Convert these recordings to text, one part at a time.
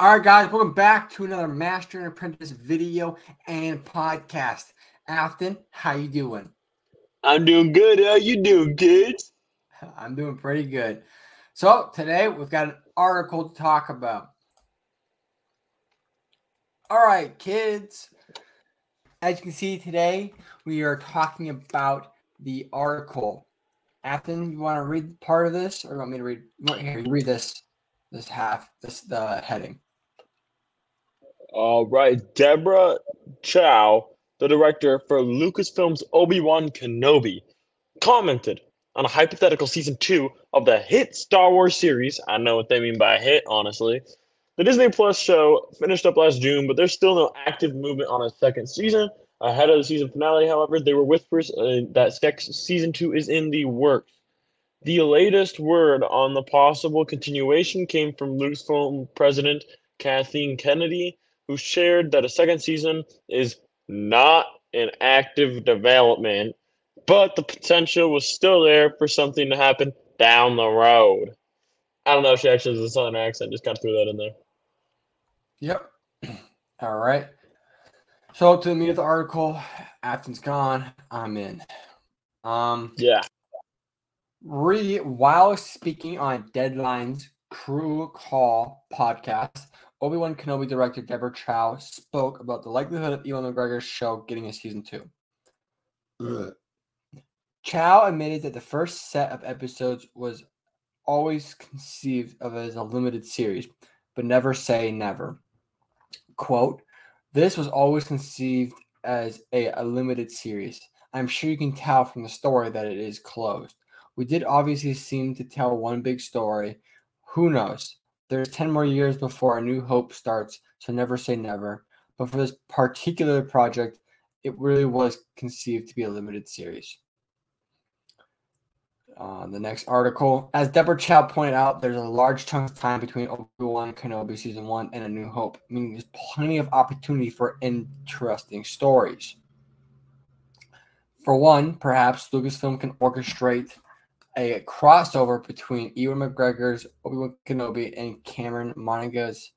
All right, guys, welcome back to another Master and Apprentice video and podcast. Afton, how you doing? I'm doing good. How you doing, kids? I'm doing pretty good. So today we've got an article to talk about. All right, kids. As you can see today, we are talking about the article. Afton, you want to read part of this, or you want me to read? Here, you read this, this half, this the heading. All right, Deborah Chow, the director for Lucasfilm's Obi Wan Kenobi, commented on a hypothetical season two of the hit Star Wars series. I know what they mean by hit, honestly. The Disney Plus show finished up last June, but there's still no active movement on a second season. Ahead of the season finale, however, there were whispers uh, that season two is in the works. The latest word on the possible continuation came from Lucasfilm president Kathleen Kennedy, who shared that a second season is not in active development, but the potential was still there for something to happen down the road. I don't know if she actually has a southern accent, just kind of threw that in there. Yep. All right. So to me, the article, Afton's gone. I'm in. Um. Yeah. Re while speaking on Deadline's Crew Call podcast, Obi Wan Kenobi director Deborah Chow spoke about the likelihood of Ewan McGregor's show getting a season two. Ugh. Chow admitted that the first set of episodes was always conceived of as a limited series, but never say never. Quote, this was always conceived as a, a limited series. I'm sure you can tell from the story that it is closed. We did obviously seem to tell one big story. Who knows? There's 10 more years before A New Hope starts, so never say never. But for this particular project, it really was conceived to be a limited series. Uh, the next article, as Deborah Chow pointed out, there's a large chunk of time between Obi-Wan Kenobi season one and A New Hope, meaning there's plenty of opportunity for interesting stories. For one, perhaps Lucasfilm can orchestrate a crossover between Ewan McGregor's Obi-Wan Kenobi and Cameron Monaghan's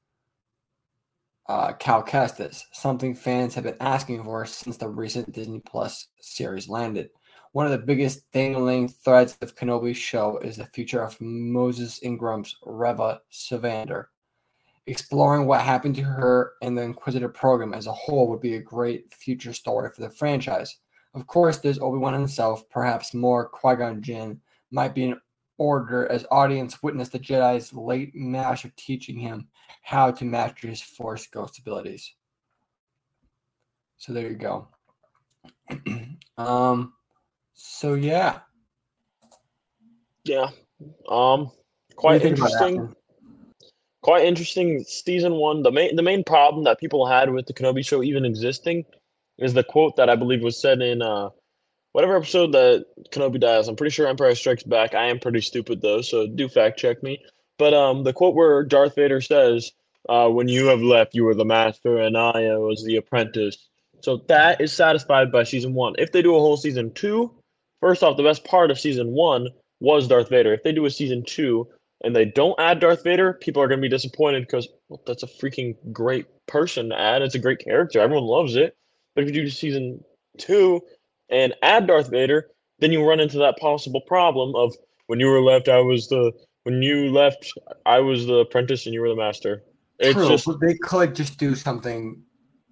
uh, Cal Kestis, something fans have been asking for since the recent Disney Plus series landed. One of the biggest dangling threads of Kenobi's show is the future of Moses Ingram's Reva Sevander. Exploring what happened to her and the Inquisitor program as a whole would be a great future story for the franchise. Of course, there's Obi Wan himself, perhaps more Qui Gon Jinn, might be in order as audience witness the Jedi's late master teaching him how to master his Force ghost abilities. So there you go. um, so yeah, yeah, um, quite interesting. Quite interesting. Season one. The main the main problem that people had with the Kenobi show even existing is the quote that I believe was said in uh whatever episode that Kenobi dies, I'm pretty sure Empire Strikes Back. I am pretty stupid though, so do fact check me. But um, the quote where Darth Vader says, uh, "When you have left, you were the master, and I was the apprentice." So that is satisfied by season one. If they do a whole season two, first off, the best part of season one was Darth Vader. If they do a season two and they don't add Darth Vader, people are going to be disappointed because well, that's a freaking great person to add. It's a great character. Everyone loves it. But if you do season two and add Darth Vader, then you run into that possible problem of when you were left, I was the when you left, I was the apprentice and you were the master. It's True, just, but they could just do something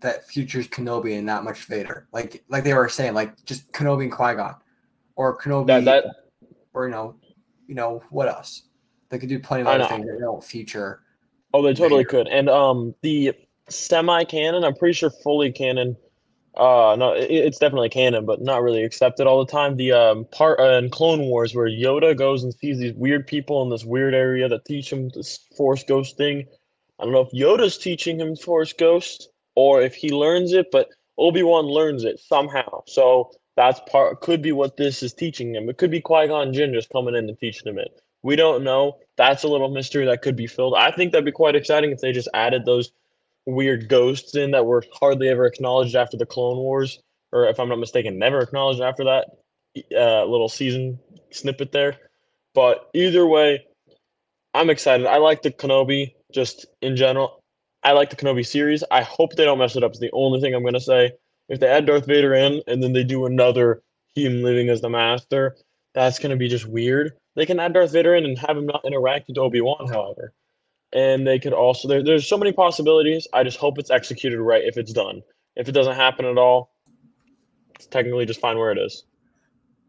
that futures Kenobi and not much Vader, like like they were saying, like just Kenobi and Qui Gon, or Kenobi, that, that, or you know, you know what else? They could do plenty of other things that don't feature. Oh, they totally Vader. could. And um, the semi canon, I'm pretty sure fully canon uh no, it, it's definitely canon, but not really accepted all the time. The um part uh, in Clone Wars where Yoda goes and sees these weird people in this weird area that teach him this Force Ghost thing. I don't know if Yoda's teaching him Force Ghost or if he learns it, but Obi Wan learns it somehow. So that's part could be what this is teaching him. It could be Qui Gon Jinn just coming in and teaching him it. We don't know. That's a little mystery that could be filled. I think that'd be quite exciting if they just added those weird ghosts in that were hardly ever acknowledged after the Clone Wars, or if I'm not mistaken, never acknowledged after that uh, little season snippet there. But either way, I'm excited. I like the Kenobi just in general. I like the Kenobi series. I hope they don't mess it up. Is the only thing I'm gonna say. If they add Darth Vader in and then they do another him living as the Master, that's gonna be just weird. They can add Darth Vader in and have him not interact with Obi Wan, however, and they could also there, there's so many possibilities. I just hope it's executed right if it's done. If it doesn't happen at all, it's technically just fine where it is.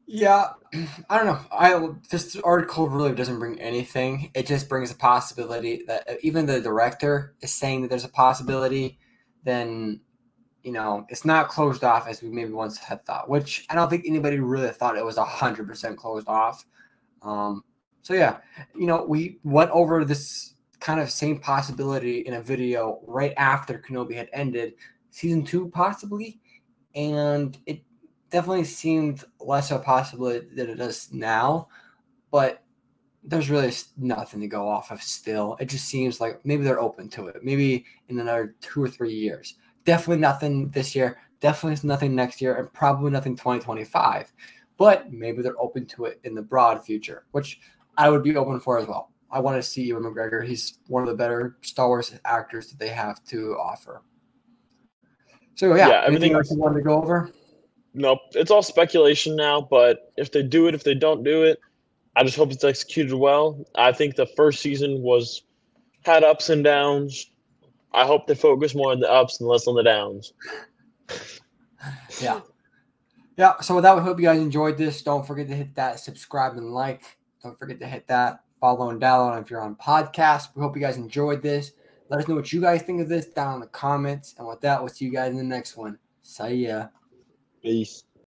Yeah, I don't know. I this article really doesn't bring anything. It just brings a possibility that even the director is saying that there's a possibility. Then, you know, it's not closed off as we maybe once had thought. Which I don't think anybody really thought it was hundred percent closed off. Um, so yeah, you know, we went over this kind of same possibility in a video right after Kenobi had ended, season two possibly, and it definitely seemed less of a possibility than it does now, but there's really nothing to go off of still. It just seems like maybe they're open to it. Maybe in another two or three years. Definitely nothing this year. Definitely nothing next year, and probably nothing 2025. But maybe they're open to it in the broad future, which I would be open for as well. I want to see Ewan McGregor. He's one of the better Star Wars actors that they have to offer. So yeah, yeah anything else you wanted to go over? Nope, it's all speculation now. But if they do it, if they don't do it, I just hope it's executed well. I think the first season was had ups and downs. I hope they focus more on the ups and less on the downs. yeah. Yeah. So with that, we hope you guys enjoyed this. Don't forget to hit that subscribe and like. Don't forget to hit that follow and download if you're on podcast. We hope you guys enjoyed this. Let us know what you guys think of this down in the comments. And with that, we'll see you guys in the next one. See ya. Peace.